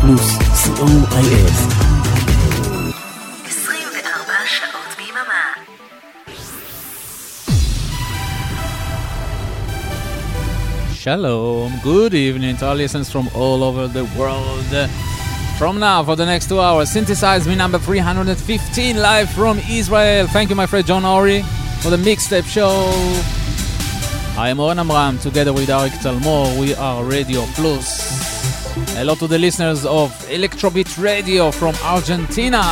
פלוס, co.il. 24 שעות ביממה. Shalom, good evening to our listeners from all over the world. From now, for the next two hours, synthesize me number 315 live from Israel. Thank you, my friend John Ori, for the mixtape show. I am Oren Amram, together with Arik Talmor. We are Radio Plus. Hello to the listeners of Electrobeat Radio from Argentina.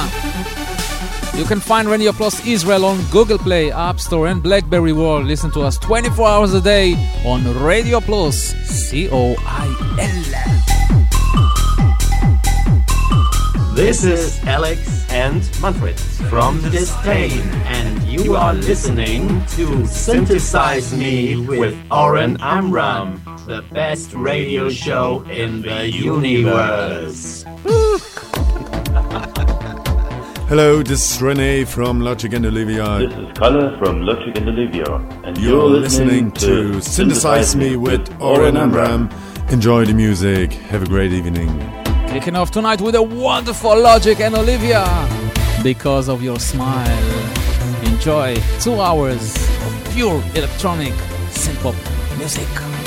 You can find Radio Plus Israel on Google Play, App Store, and Blackberry World. Listen to us 24 hours a day on Radio Plus, C O I L. This is Alex and Manfred from Distain, and you are listening to Synthesize Me with Oren Amram, the best radio show in the universe. Hello, this is Rene from Logic and Olivia. This is Kalle from Logic and Olivia, and You're, you're, listening, to Synthesize Me with Oren Amram. Enjoy the music. Have a great evening. Kicking off tonight with a wonderful Logic and Olivia. Because of your smile. Enjoy two hours of pure electronic synth pop music.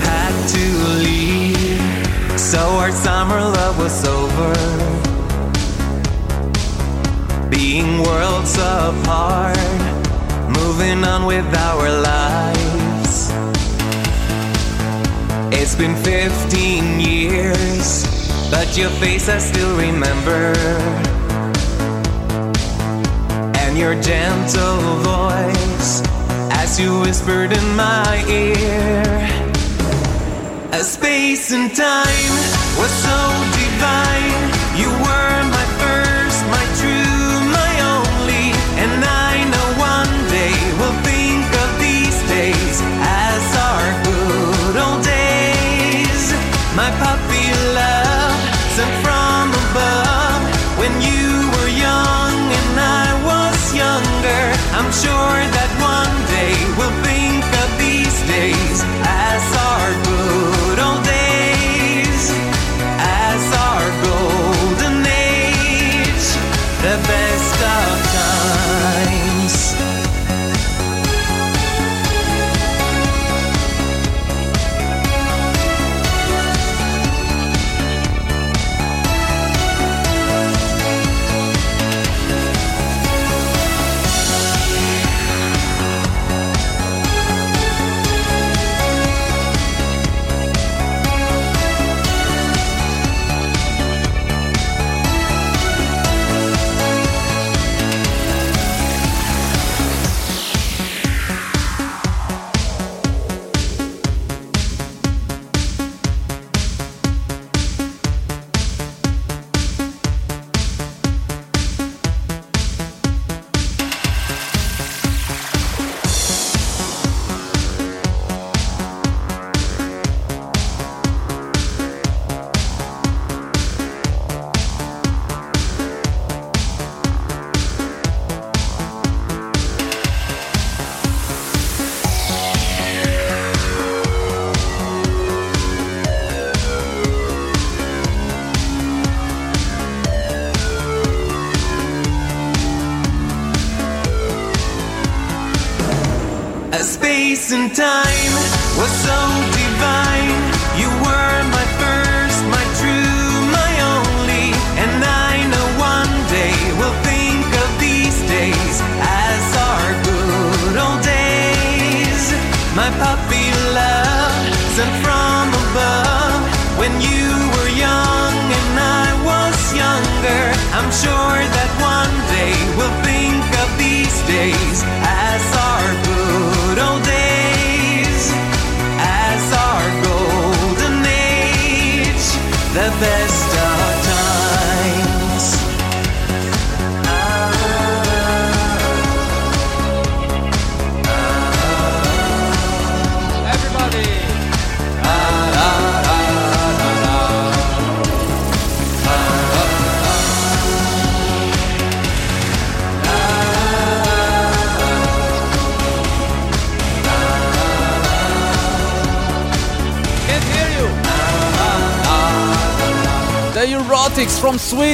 had to leave. So our summer love was over. Being worlds apart, moving on with our lives. It's been 15 years, but your face I still remember. And your gentle voice as you whispered in my ear. Space and time were so divine.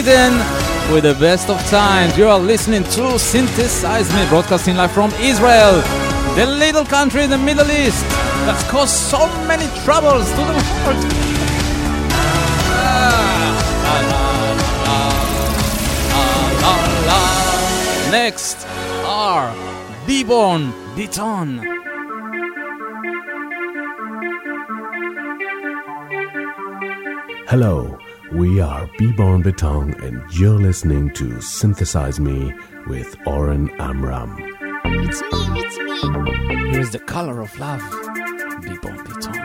With the best of times. You are listening to Synthesize Me, broadcasting live from Israel, the little country in the Middle East that's caused so many troubles to the world. Next are Beborn Beton. Hello we are Beborn Beton, and you're listening to Synthesize Me with Oren Amram. It's me, it's me. Here's the color of love. Beborn Beton.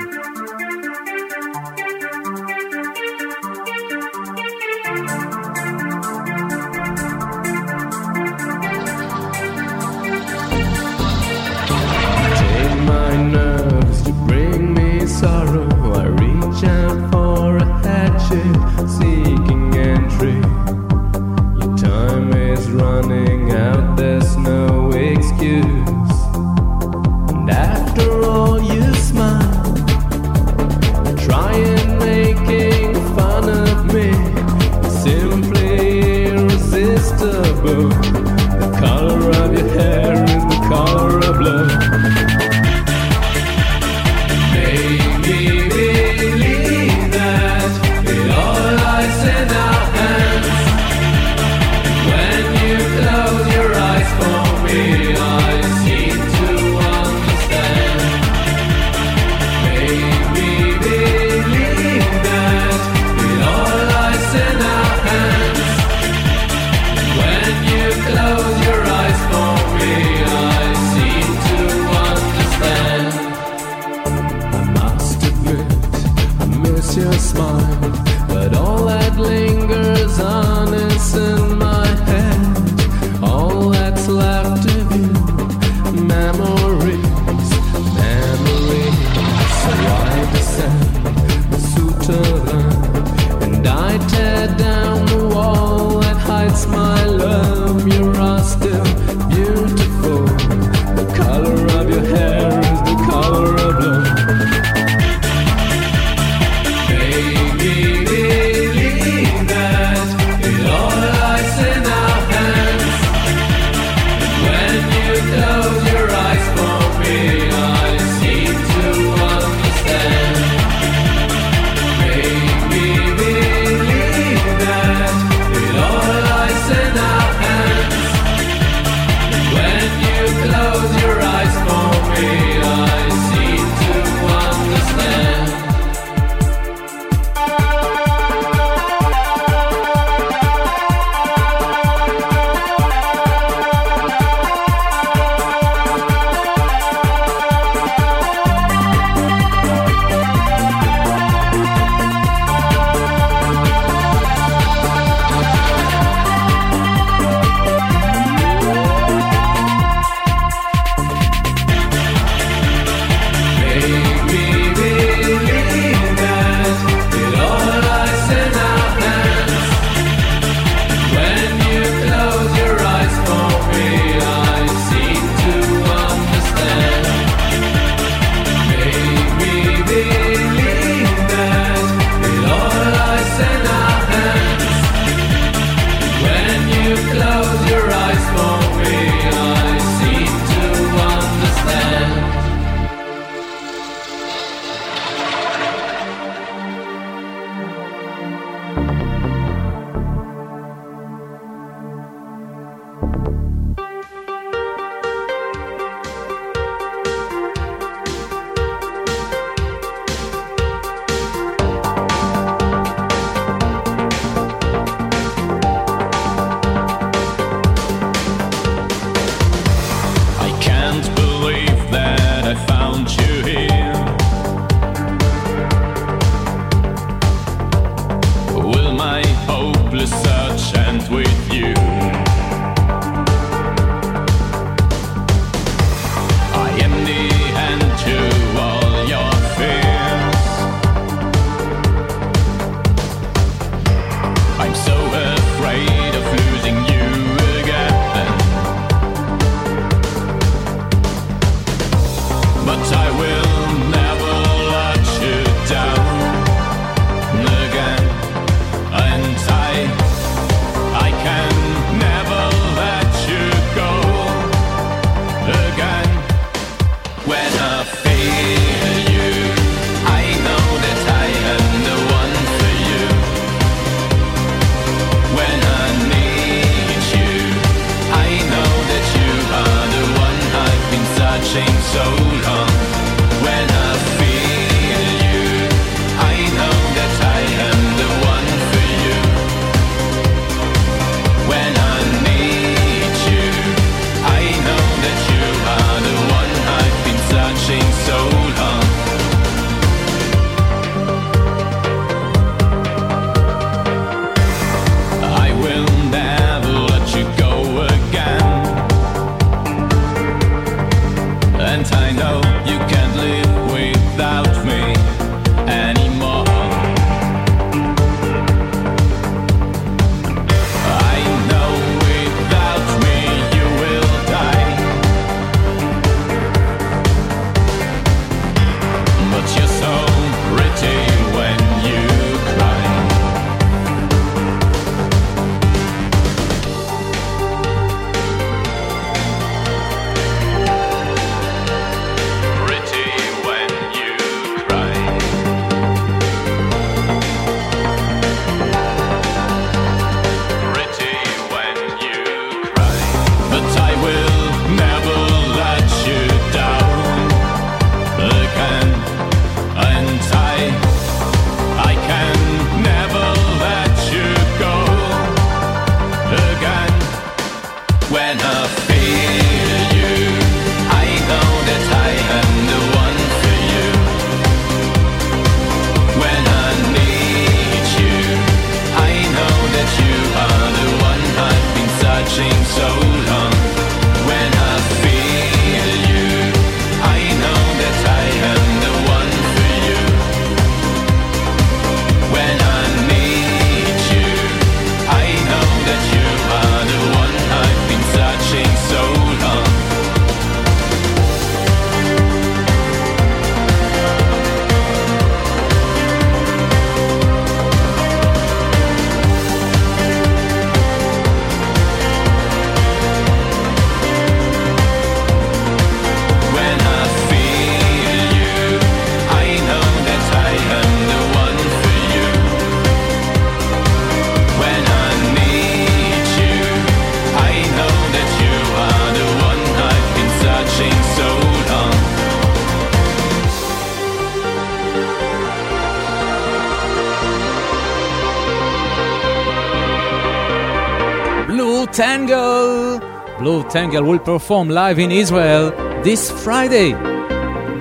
Tangle. Blutengel will perform live in Israel this Friday,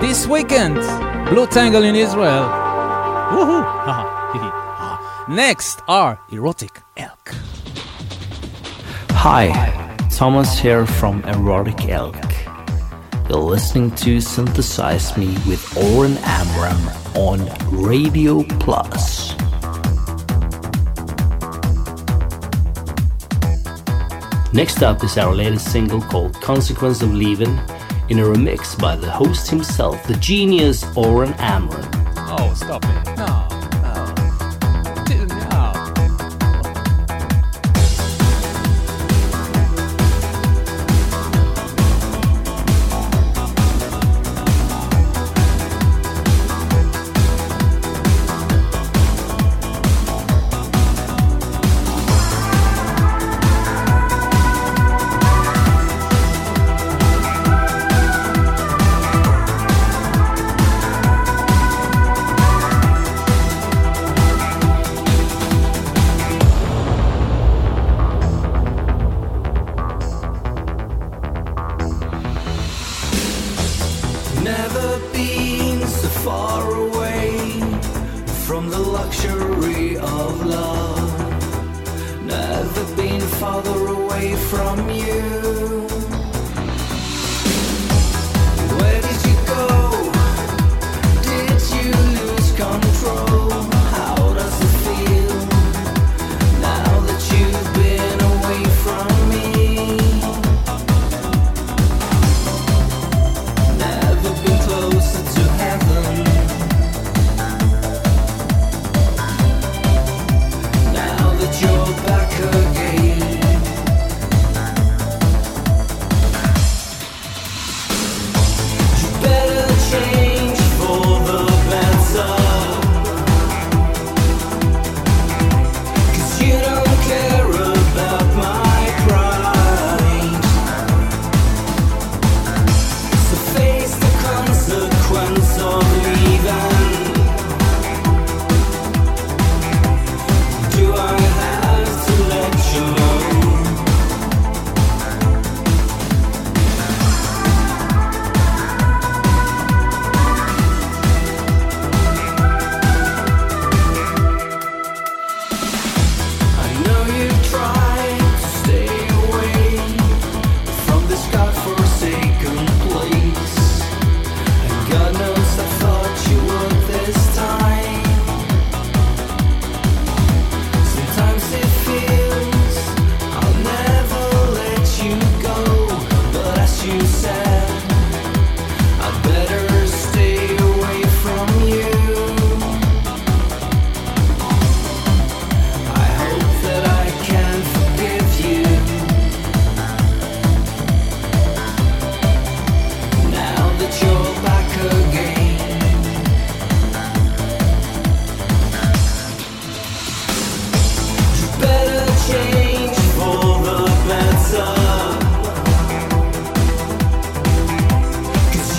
this weekend. Blutengel in Israel. Woohoo! Next are Erotic Elk. Hi, Thomas here from Erotic Elk. You're listening to Synthesize Me with Oren Amram on Radio Plus. Next up is our latest single called Consequence of Leaving in a remix by the host himself, the genius Oren Amram. Oh, stop it. No.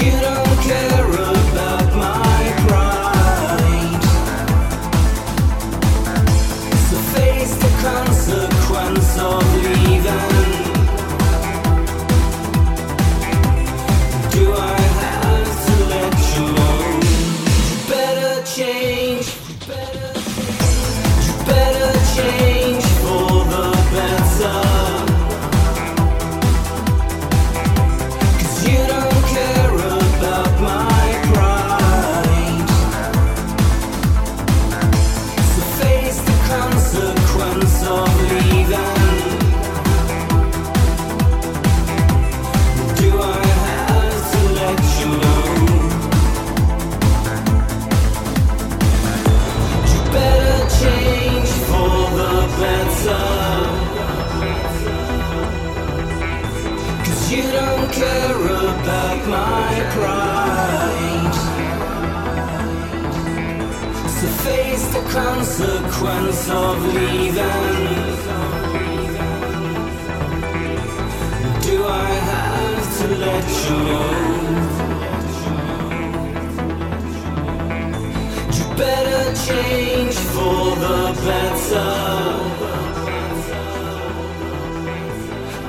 you consequence of leaving? Do I have to let you know? You better change for the better.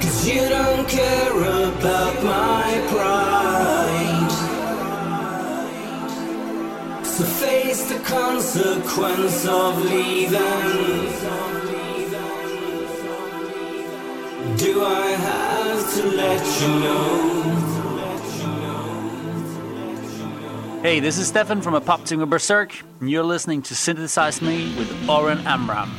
Cause you don't care about my pride. So consequence of leaving? Do I have to let you know? Hey, this is Stefan from Apoptygma Berzerk, and you're listening to Synthesize Me with Oren Amram.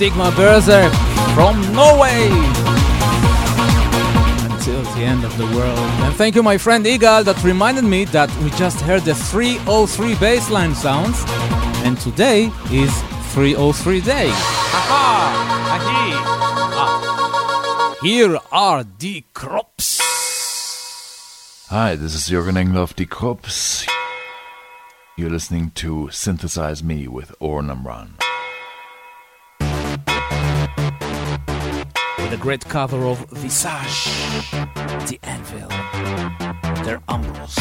Stigma Berzerk from Norway. Until the end of the world. And thank you, my friend Igal, that reminded me that we just heard the 303 bassline sounds, and today is 303 day. Ah. Here are Die Krupps. Hi, this is Jürgen Engler of Die Krupps. You're listening to Synthesize Me with Oren Amram. The a great cover of Visage, The Anvil, Der Amboss.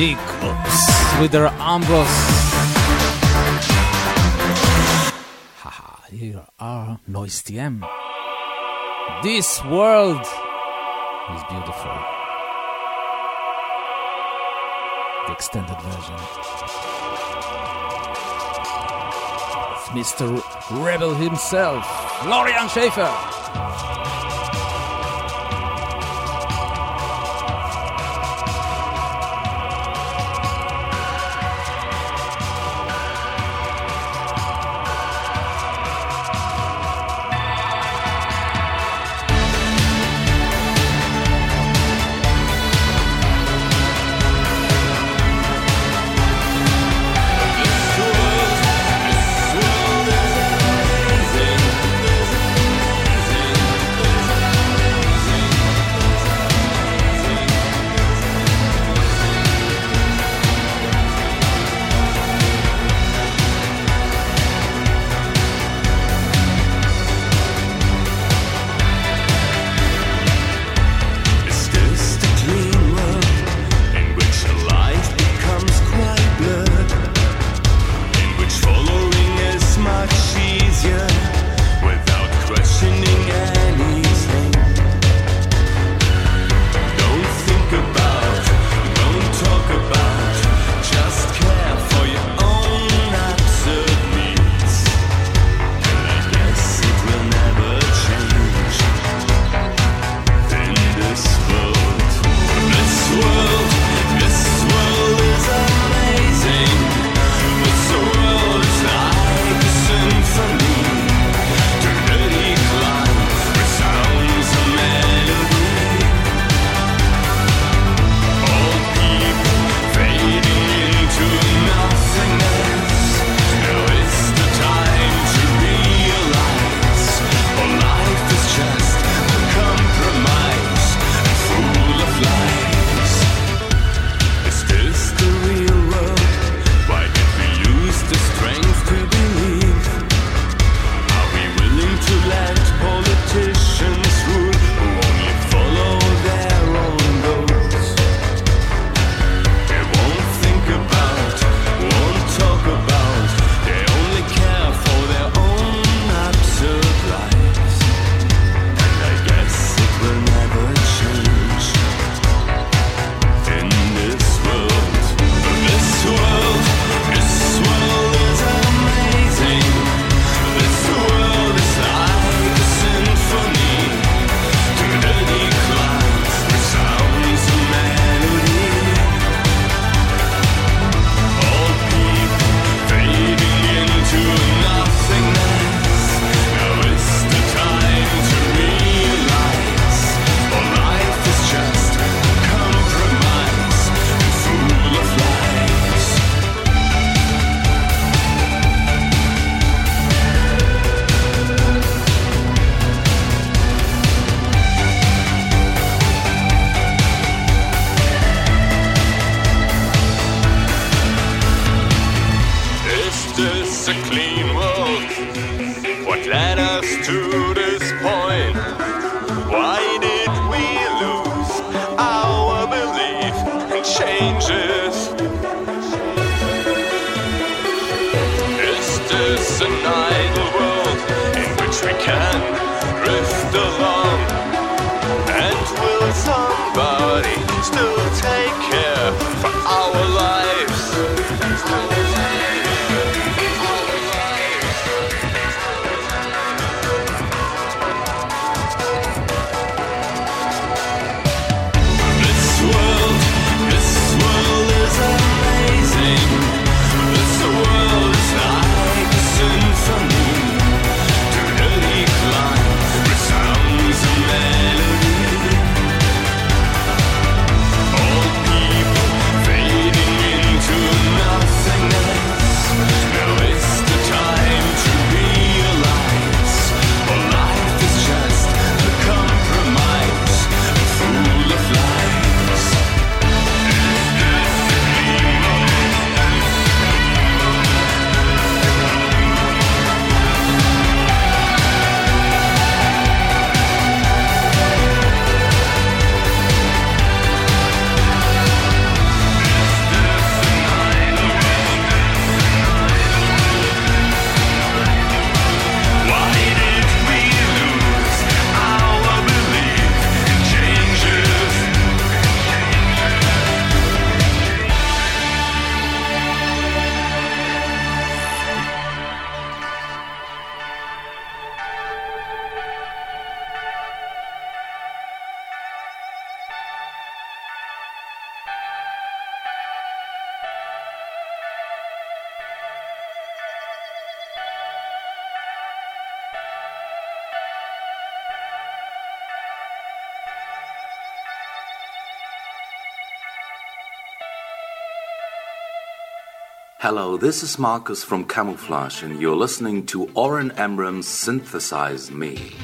With Der Amboss. Haha, here are Noyce TM. This world is beautiful. The extended version of Mr. Rebel himself, Florian Schaefer. changes. Hello, this is Marcus from Camouflage, and you're listening to Oren Amram's Synthesize Me.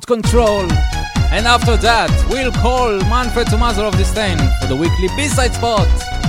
Remote Control. And after that, we'll call Manfred Thomaser of Distain for the weekly B-side spot.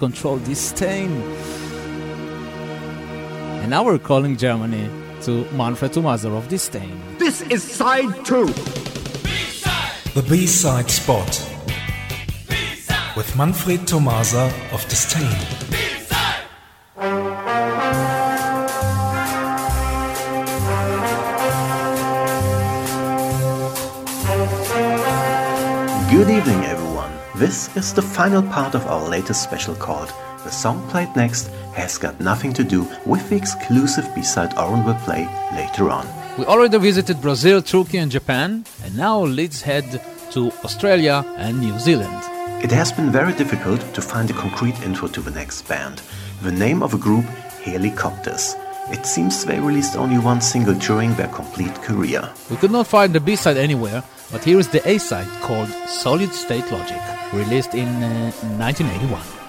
control this stain. And now we're calling Germany to Manfred Thomaser of this stain. This is side 2 B-side. The B side spot. B-side. With Manfred Thomaser of Distain. Good evening, this is the final part of our latest special called The Song Played Next Has Got Nothing to Do with the exclusive B side Oren will play later on. We already visited Brazil, Turkey, and Japan, and now let's head to Australia and New Zealand. It has been very difficult to find a concrete intro to the next band. The name of the group Helicopters. It seems they released only one single during their complete career. We could not find the B side anywhere, but here is the A side called Solid State Logic, released in uh, 1981.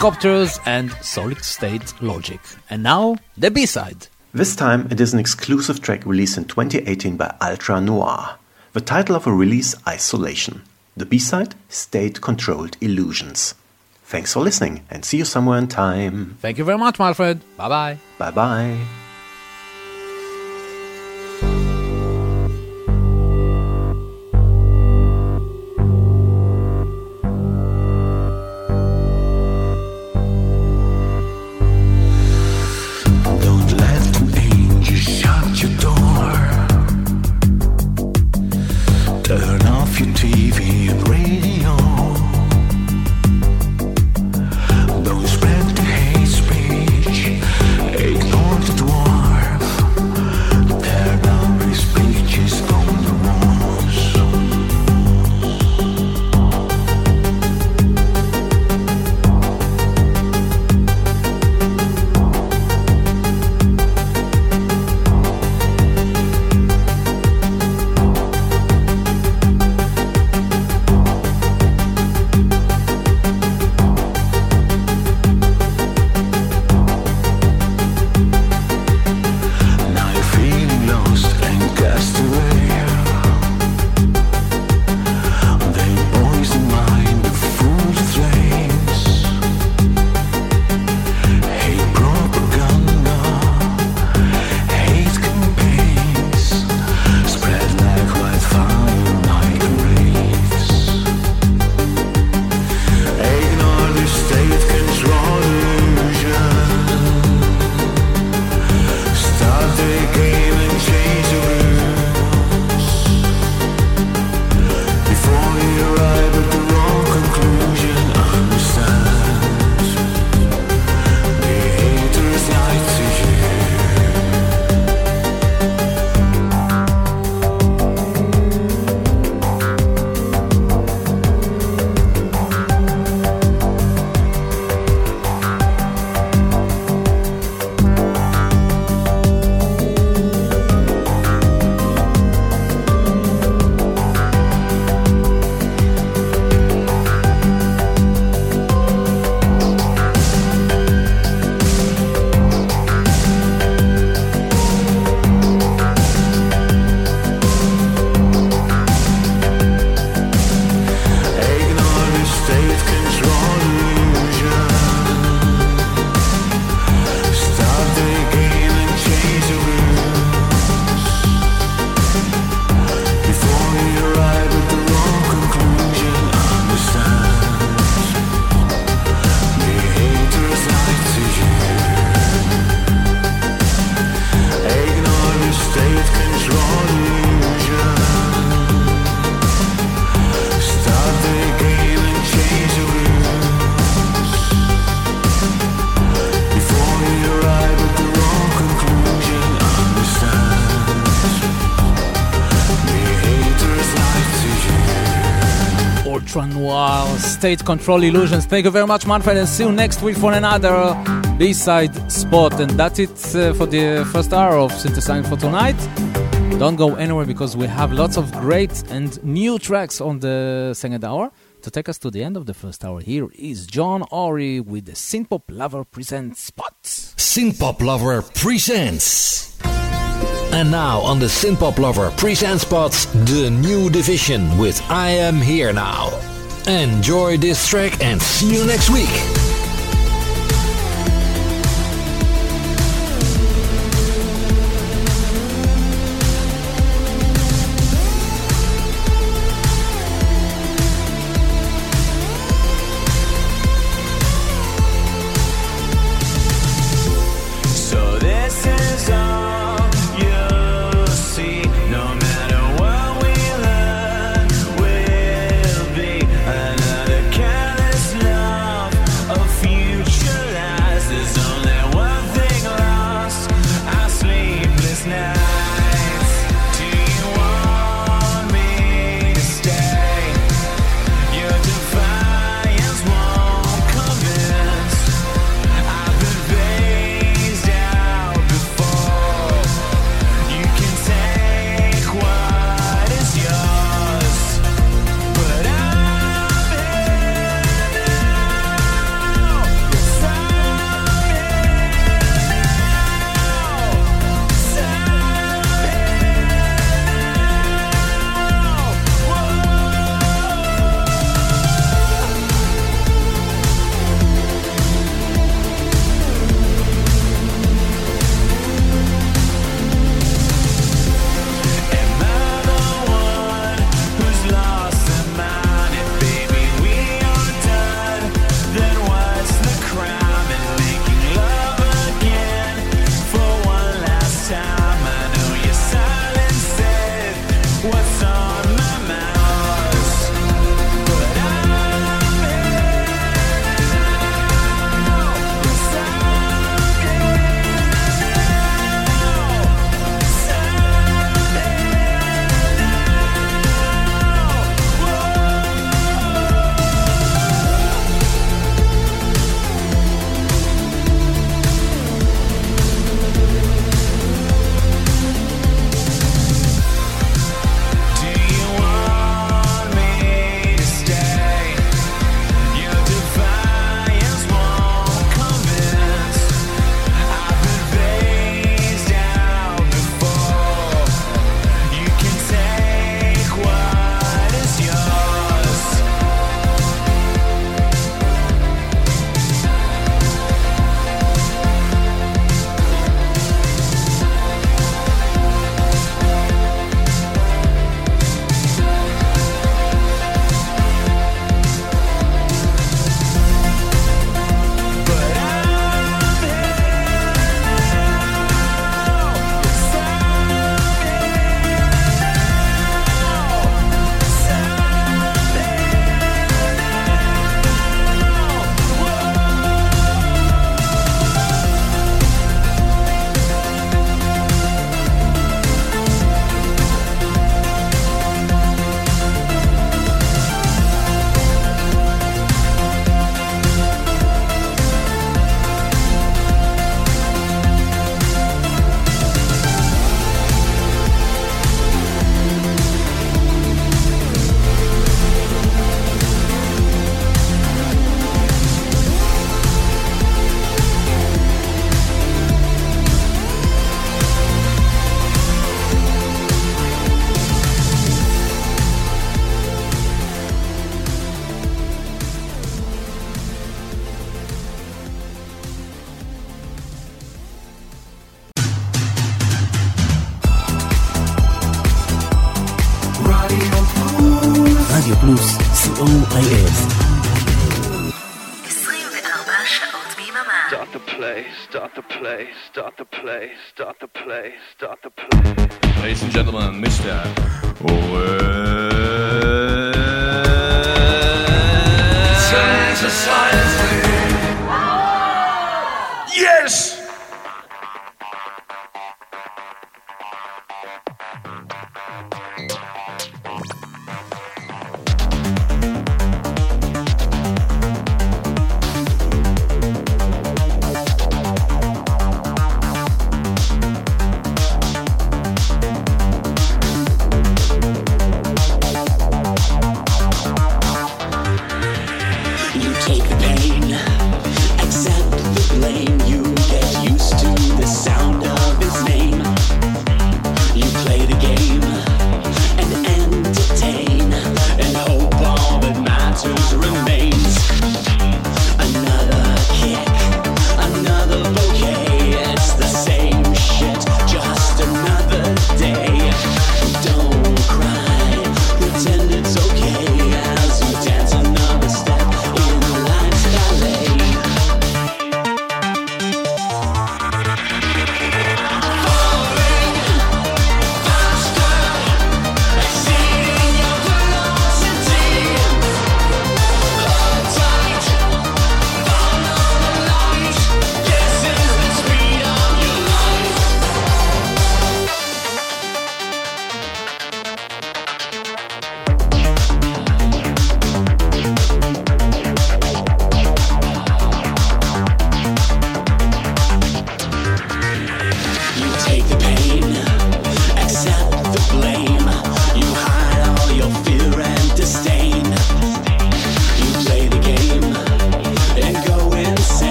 Helicopters and Solid State Logic. And now, the B-side. This time it is an exclusive track released in 2018 by Ultra Noir. The title of a release, Isolation. The B-side, State Controlled Illusions. Thanks for listening and see you somewhere in time. Thank you very much, my friend. Bye bye. Bye bye. State Control Illusions. Thank you very much, Manfred, and see you next week for another B-side spot. And that's it uh, for the first hour of Synthesize Me for tonight. Don't go anywhere because we have lots of great and new tracks on the second hour. To take us to the end of the first hour, here is John Ori with the Synthpop Lover Presents Spots. Synthpop Lover presents. And now on the Synthpop Lover presents spots the new division with I Am Here Now. Enjoy this track and see you next week.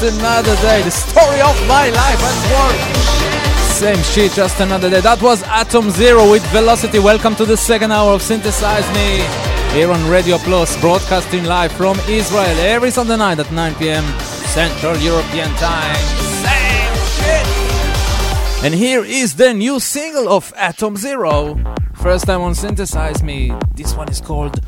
just another day. The story of my life and work. Same shit, just another day. That was Atom Zero with Velocity. Welcome to the second hour of Synthesize Me here on Radio Plus, broadcasting live from Israel every Sunday night at 9 p.m. Central European Time. Same shit. And here is the new single of Atom Zero. First time on Synthesize Me. This one is called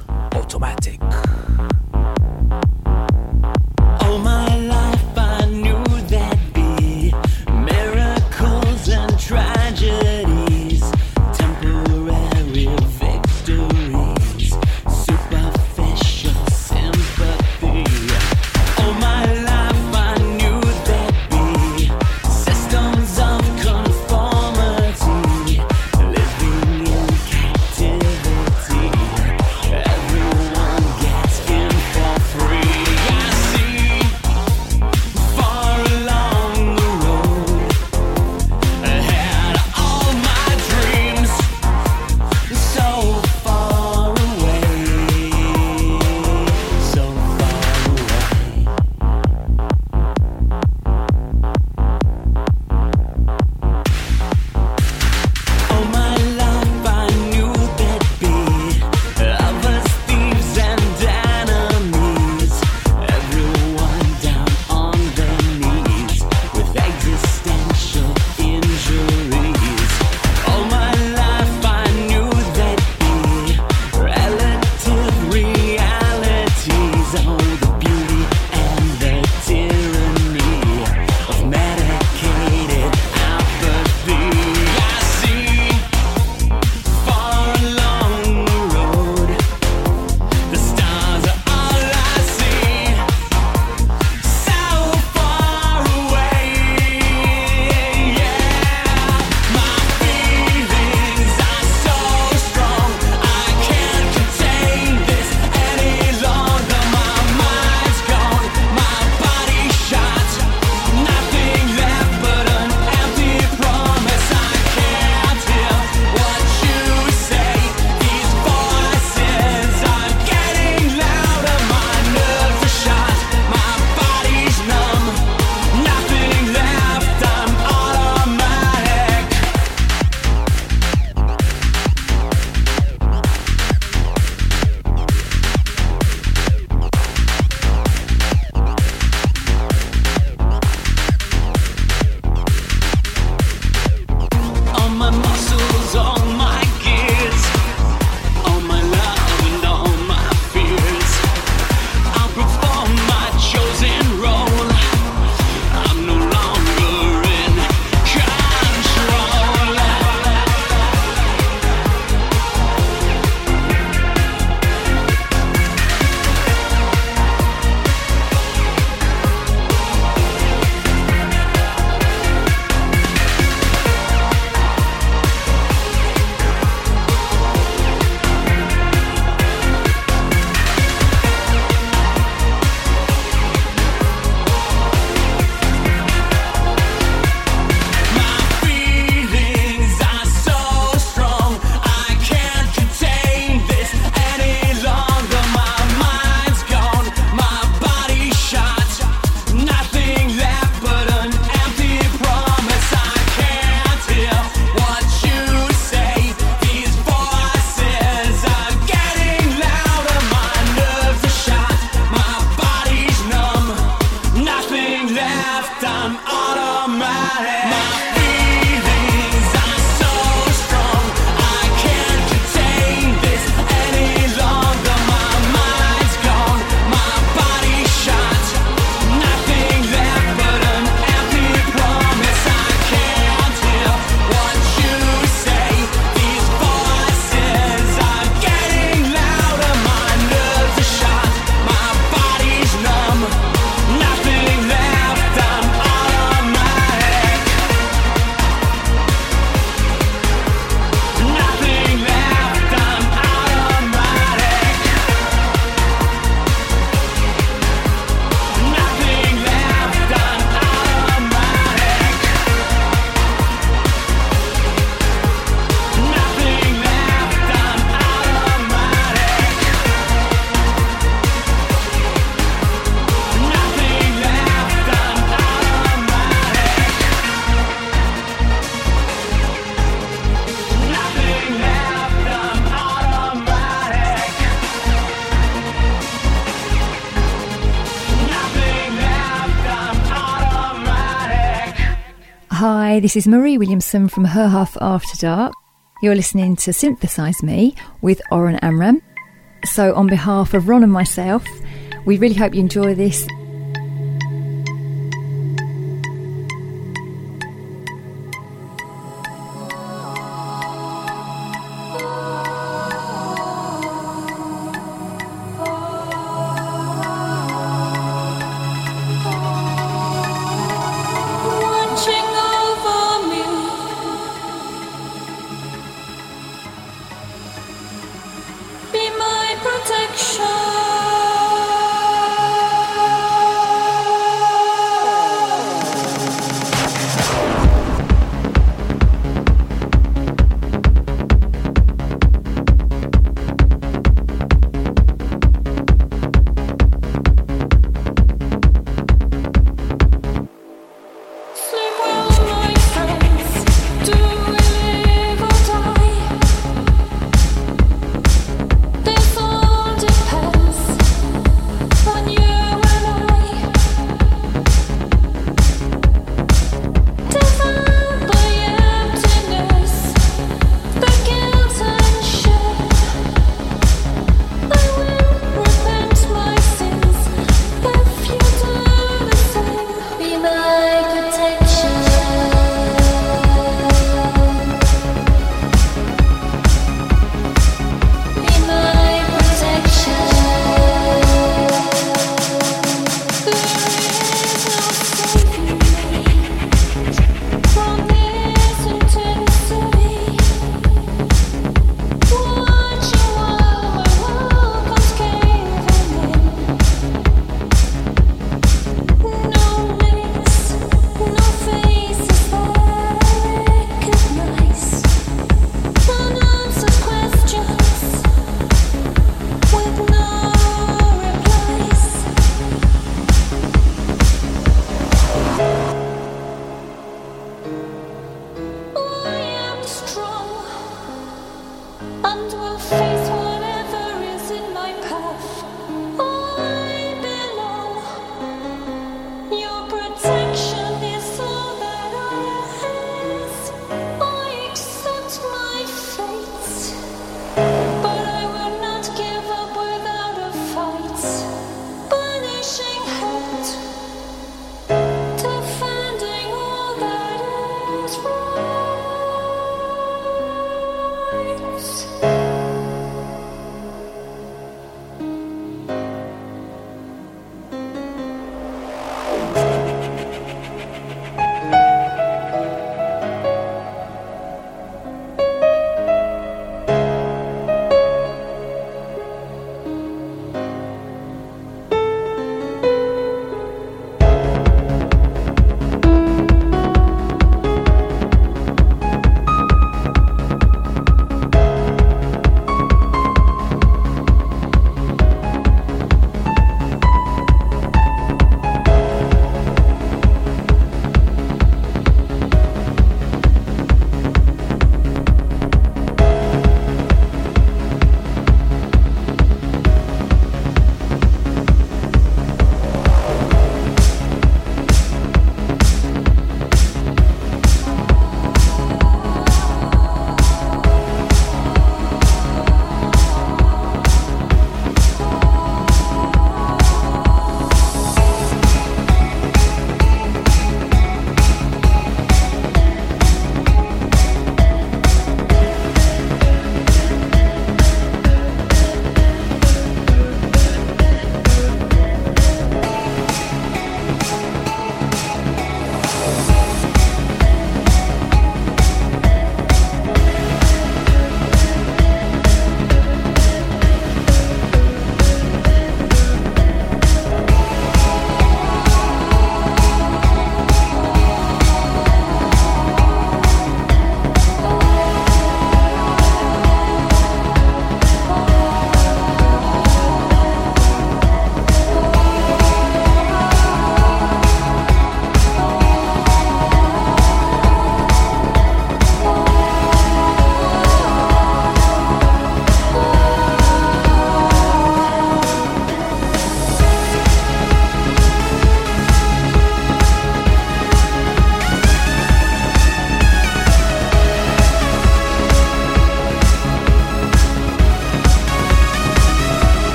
Hi, this is Marie Williamson from Her Half After Dark. You're listening to Synthesize Me with Oren Amram. So, on behalf of Ron and myself, we really hope you enjoy this.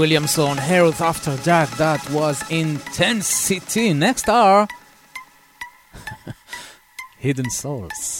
Williamson, heralds After Dark. That was Intensity. Next are Hidden Souls.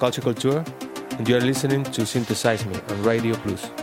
Culture Culture, and you are listening to Synthesize Me on Radio Plus.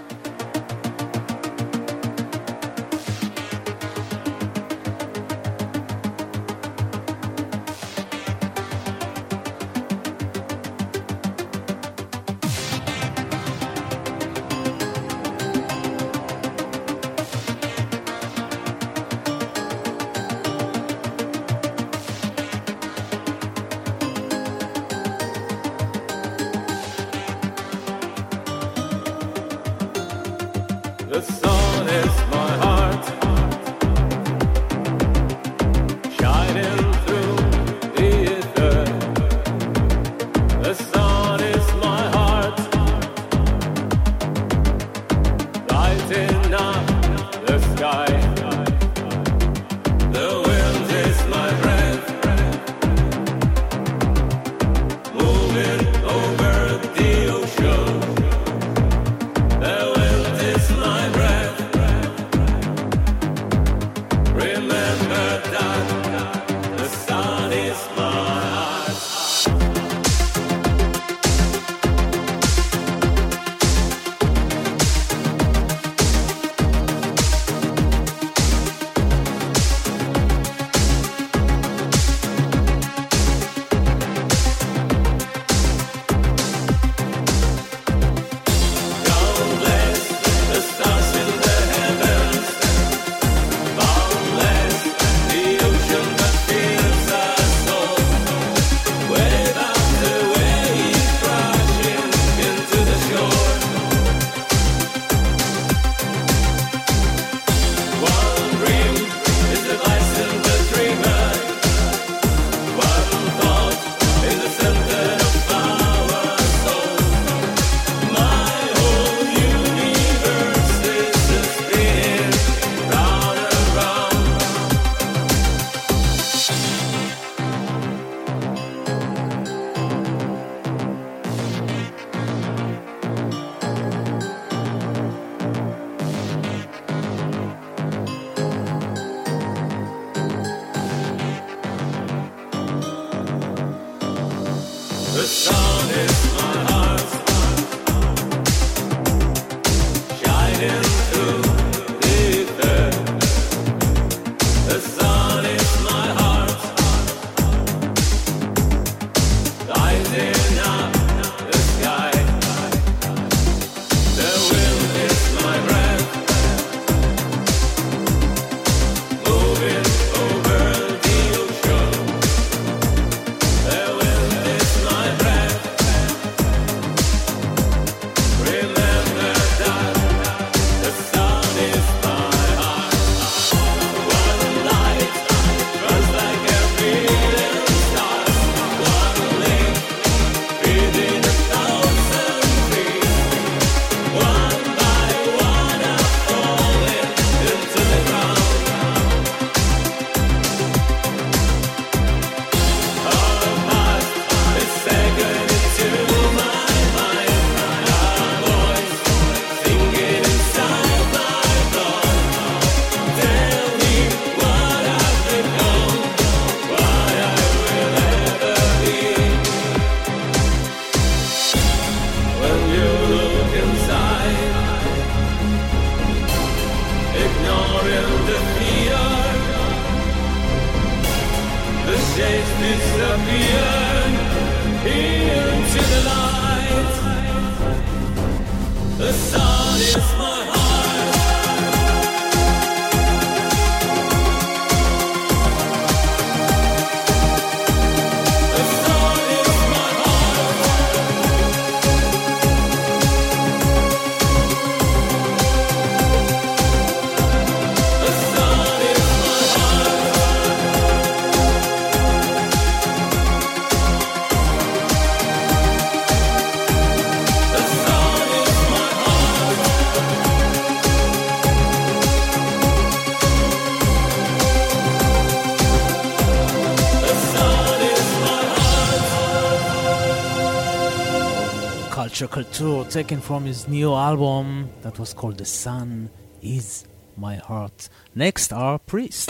Two, taken from his new album that was called The Sun Is My Heart. Next are Priests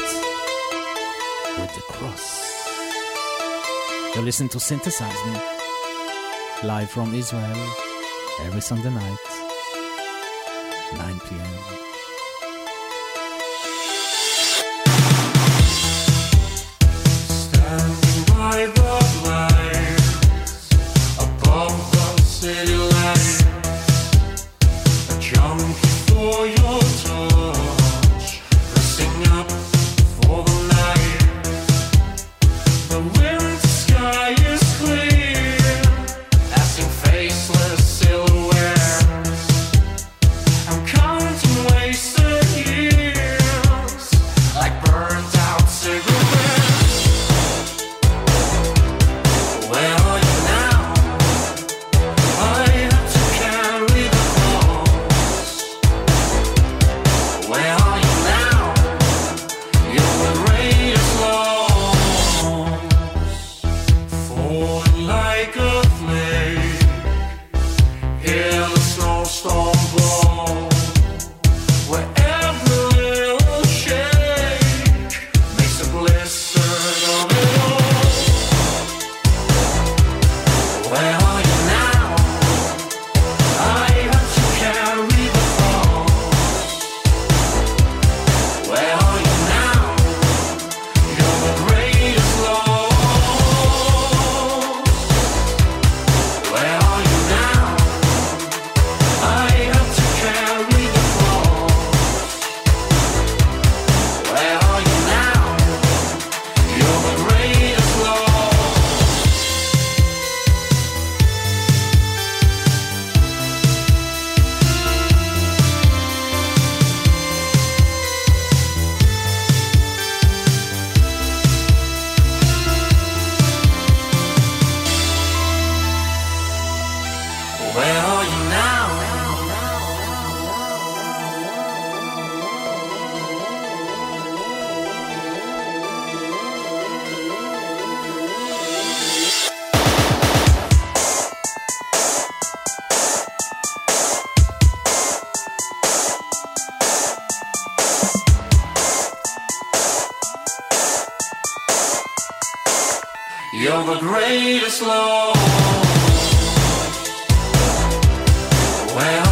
with the Cross. You listen to Synthesize Me, live from Israel, every Sunday night, 9 p.m. You're the greatest love. Where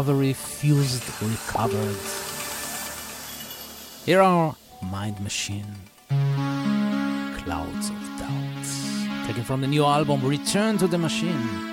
recovery fused recovered. Here are Mind Machine, Clouds of Doubts, taken from the new album Return to the Machine.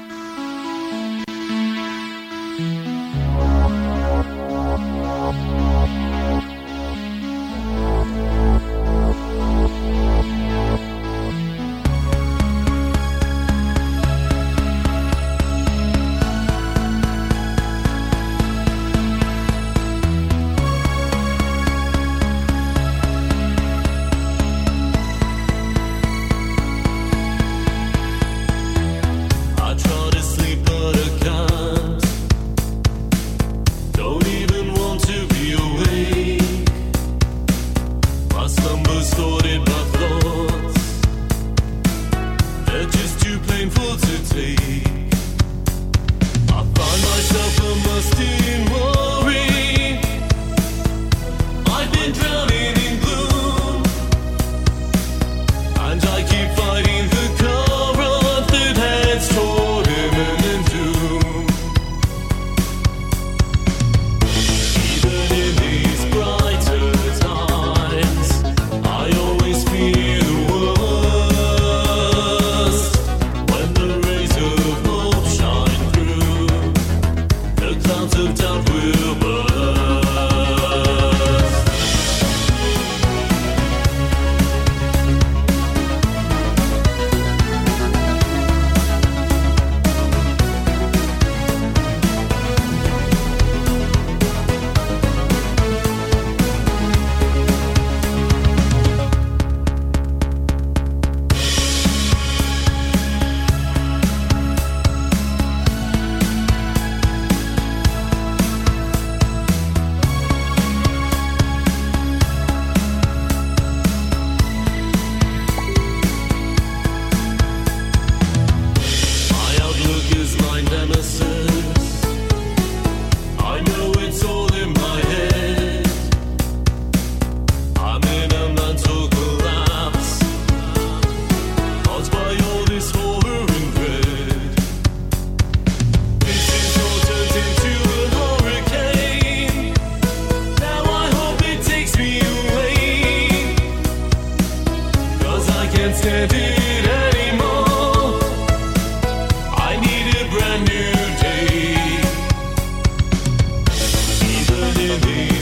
believe.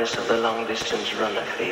Of the long distance runner. Feels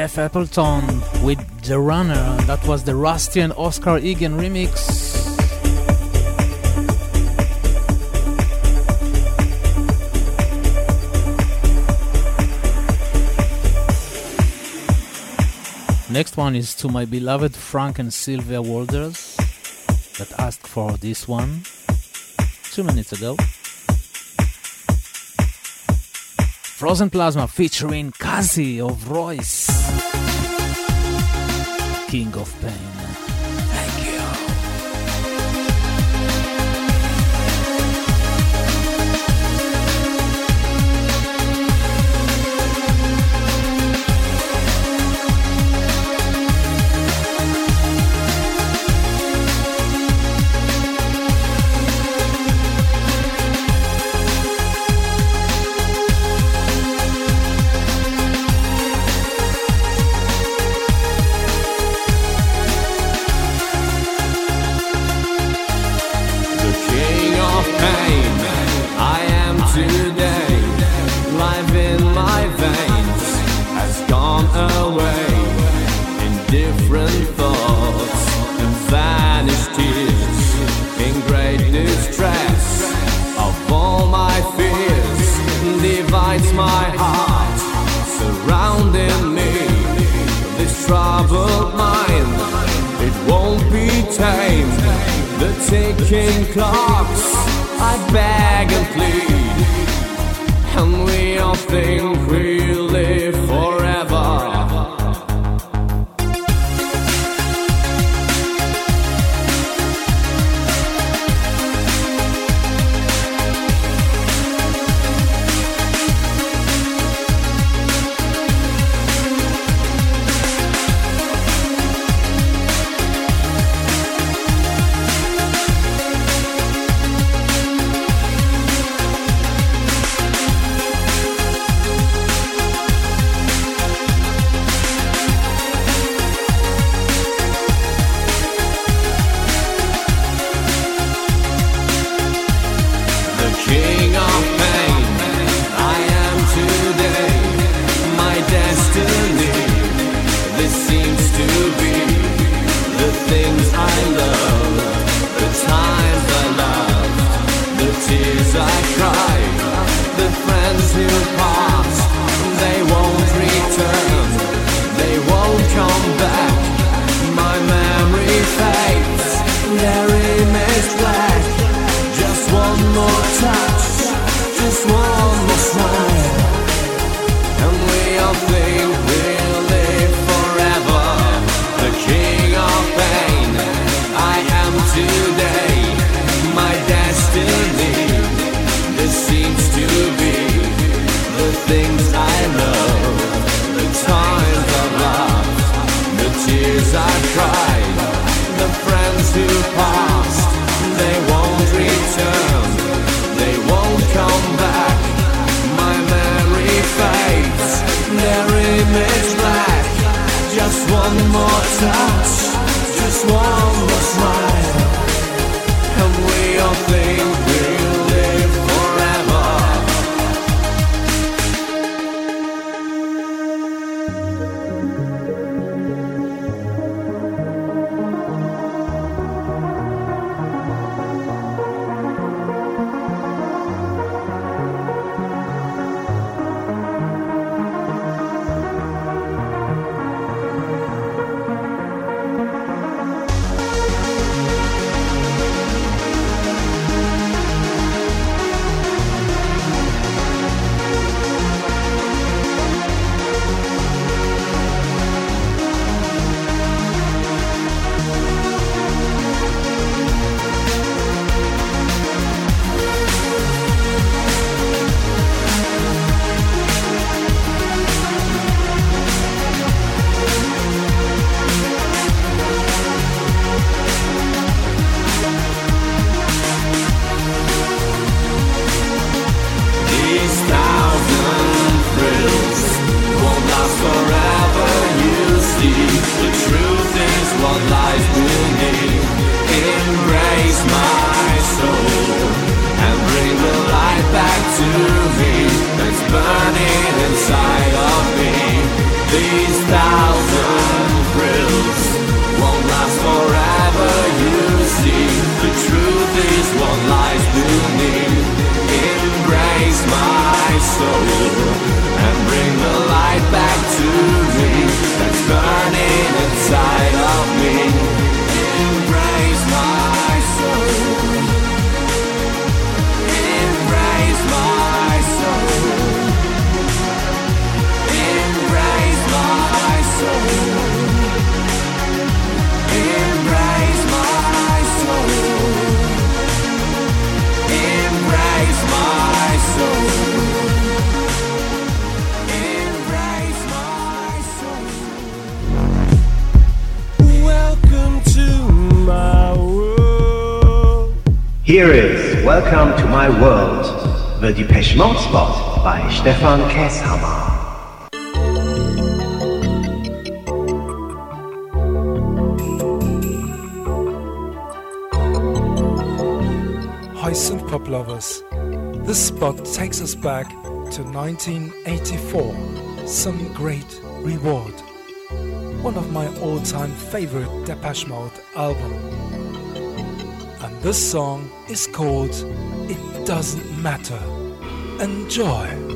Jeff Appleton with The Runner. That was the Rusty and Oscar Egan remix. Next one is to my beloved Frank and Sylvia Walders that asked for this one two minutes ago. Frozen Plasma featuring Kazi of Royce. King of Pain. Troubled mind, it won't be tamed. The ticking clocks, I beg and plead, and we all think we Depeche Mode Spot bei Stefan Kesshammer. Hi Synthpop lovers, this spot takes us back to 1984. Some great reward. One of my all-time favorite Depeche Mode album. And this song is called It Doesn't Matter. Enjoy!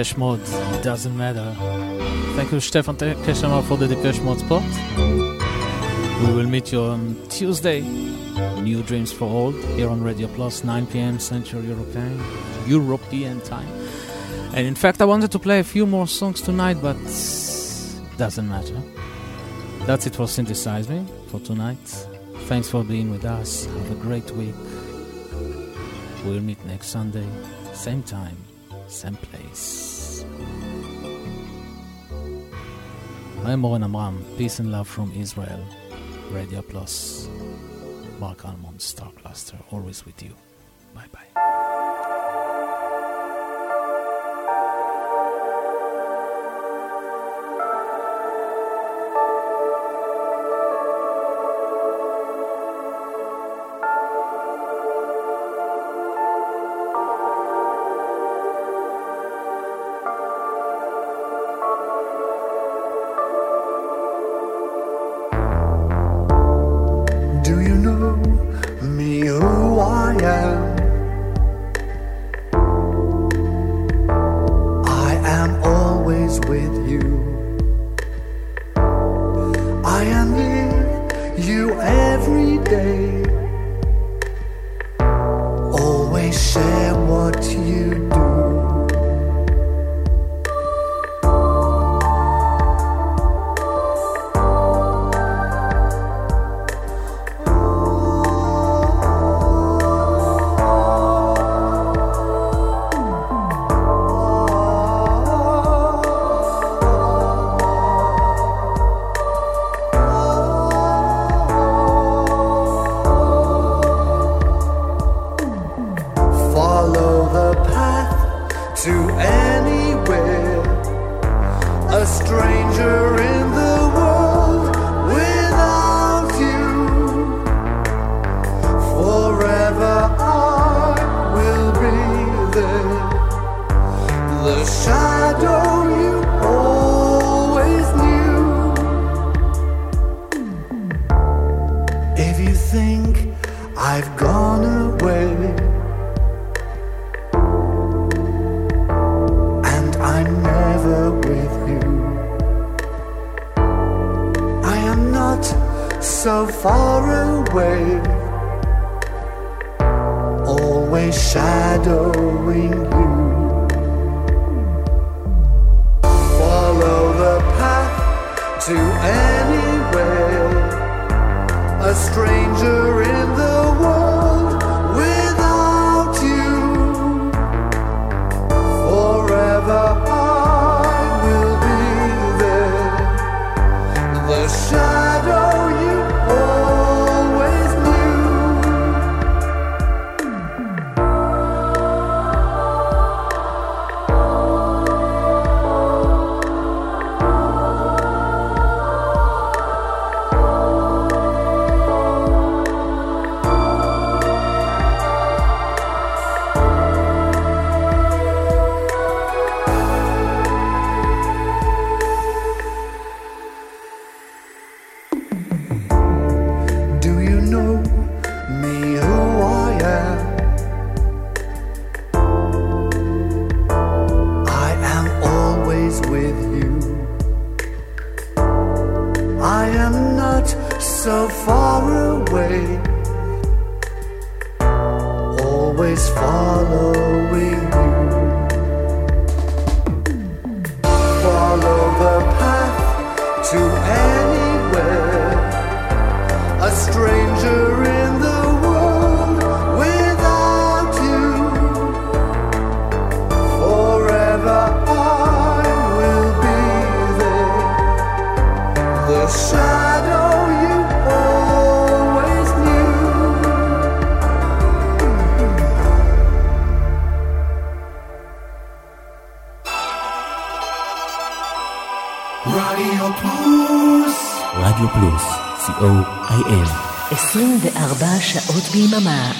Depeche Mode, doesn't matter. Thank you, Stefan Te- for the Depeche Mode spot. We will meet you on Tuesday, New Dreams for All here on Radio Plus, 9 p.m. Central European, European time. And in fact, I wanted to play a few more songs tonight, but doesn't matter. That's it for Synthesize Me for tonight. Thanks for being with us. Have a great week. We'll meet next Sunday, same time, same place. I'm Oren Amram. Peace and love from Israel. Radio Plus. Marc Almond, Star Cluster, always with you. Bimamak.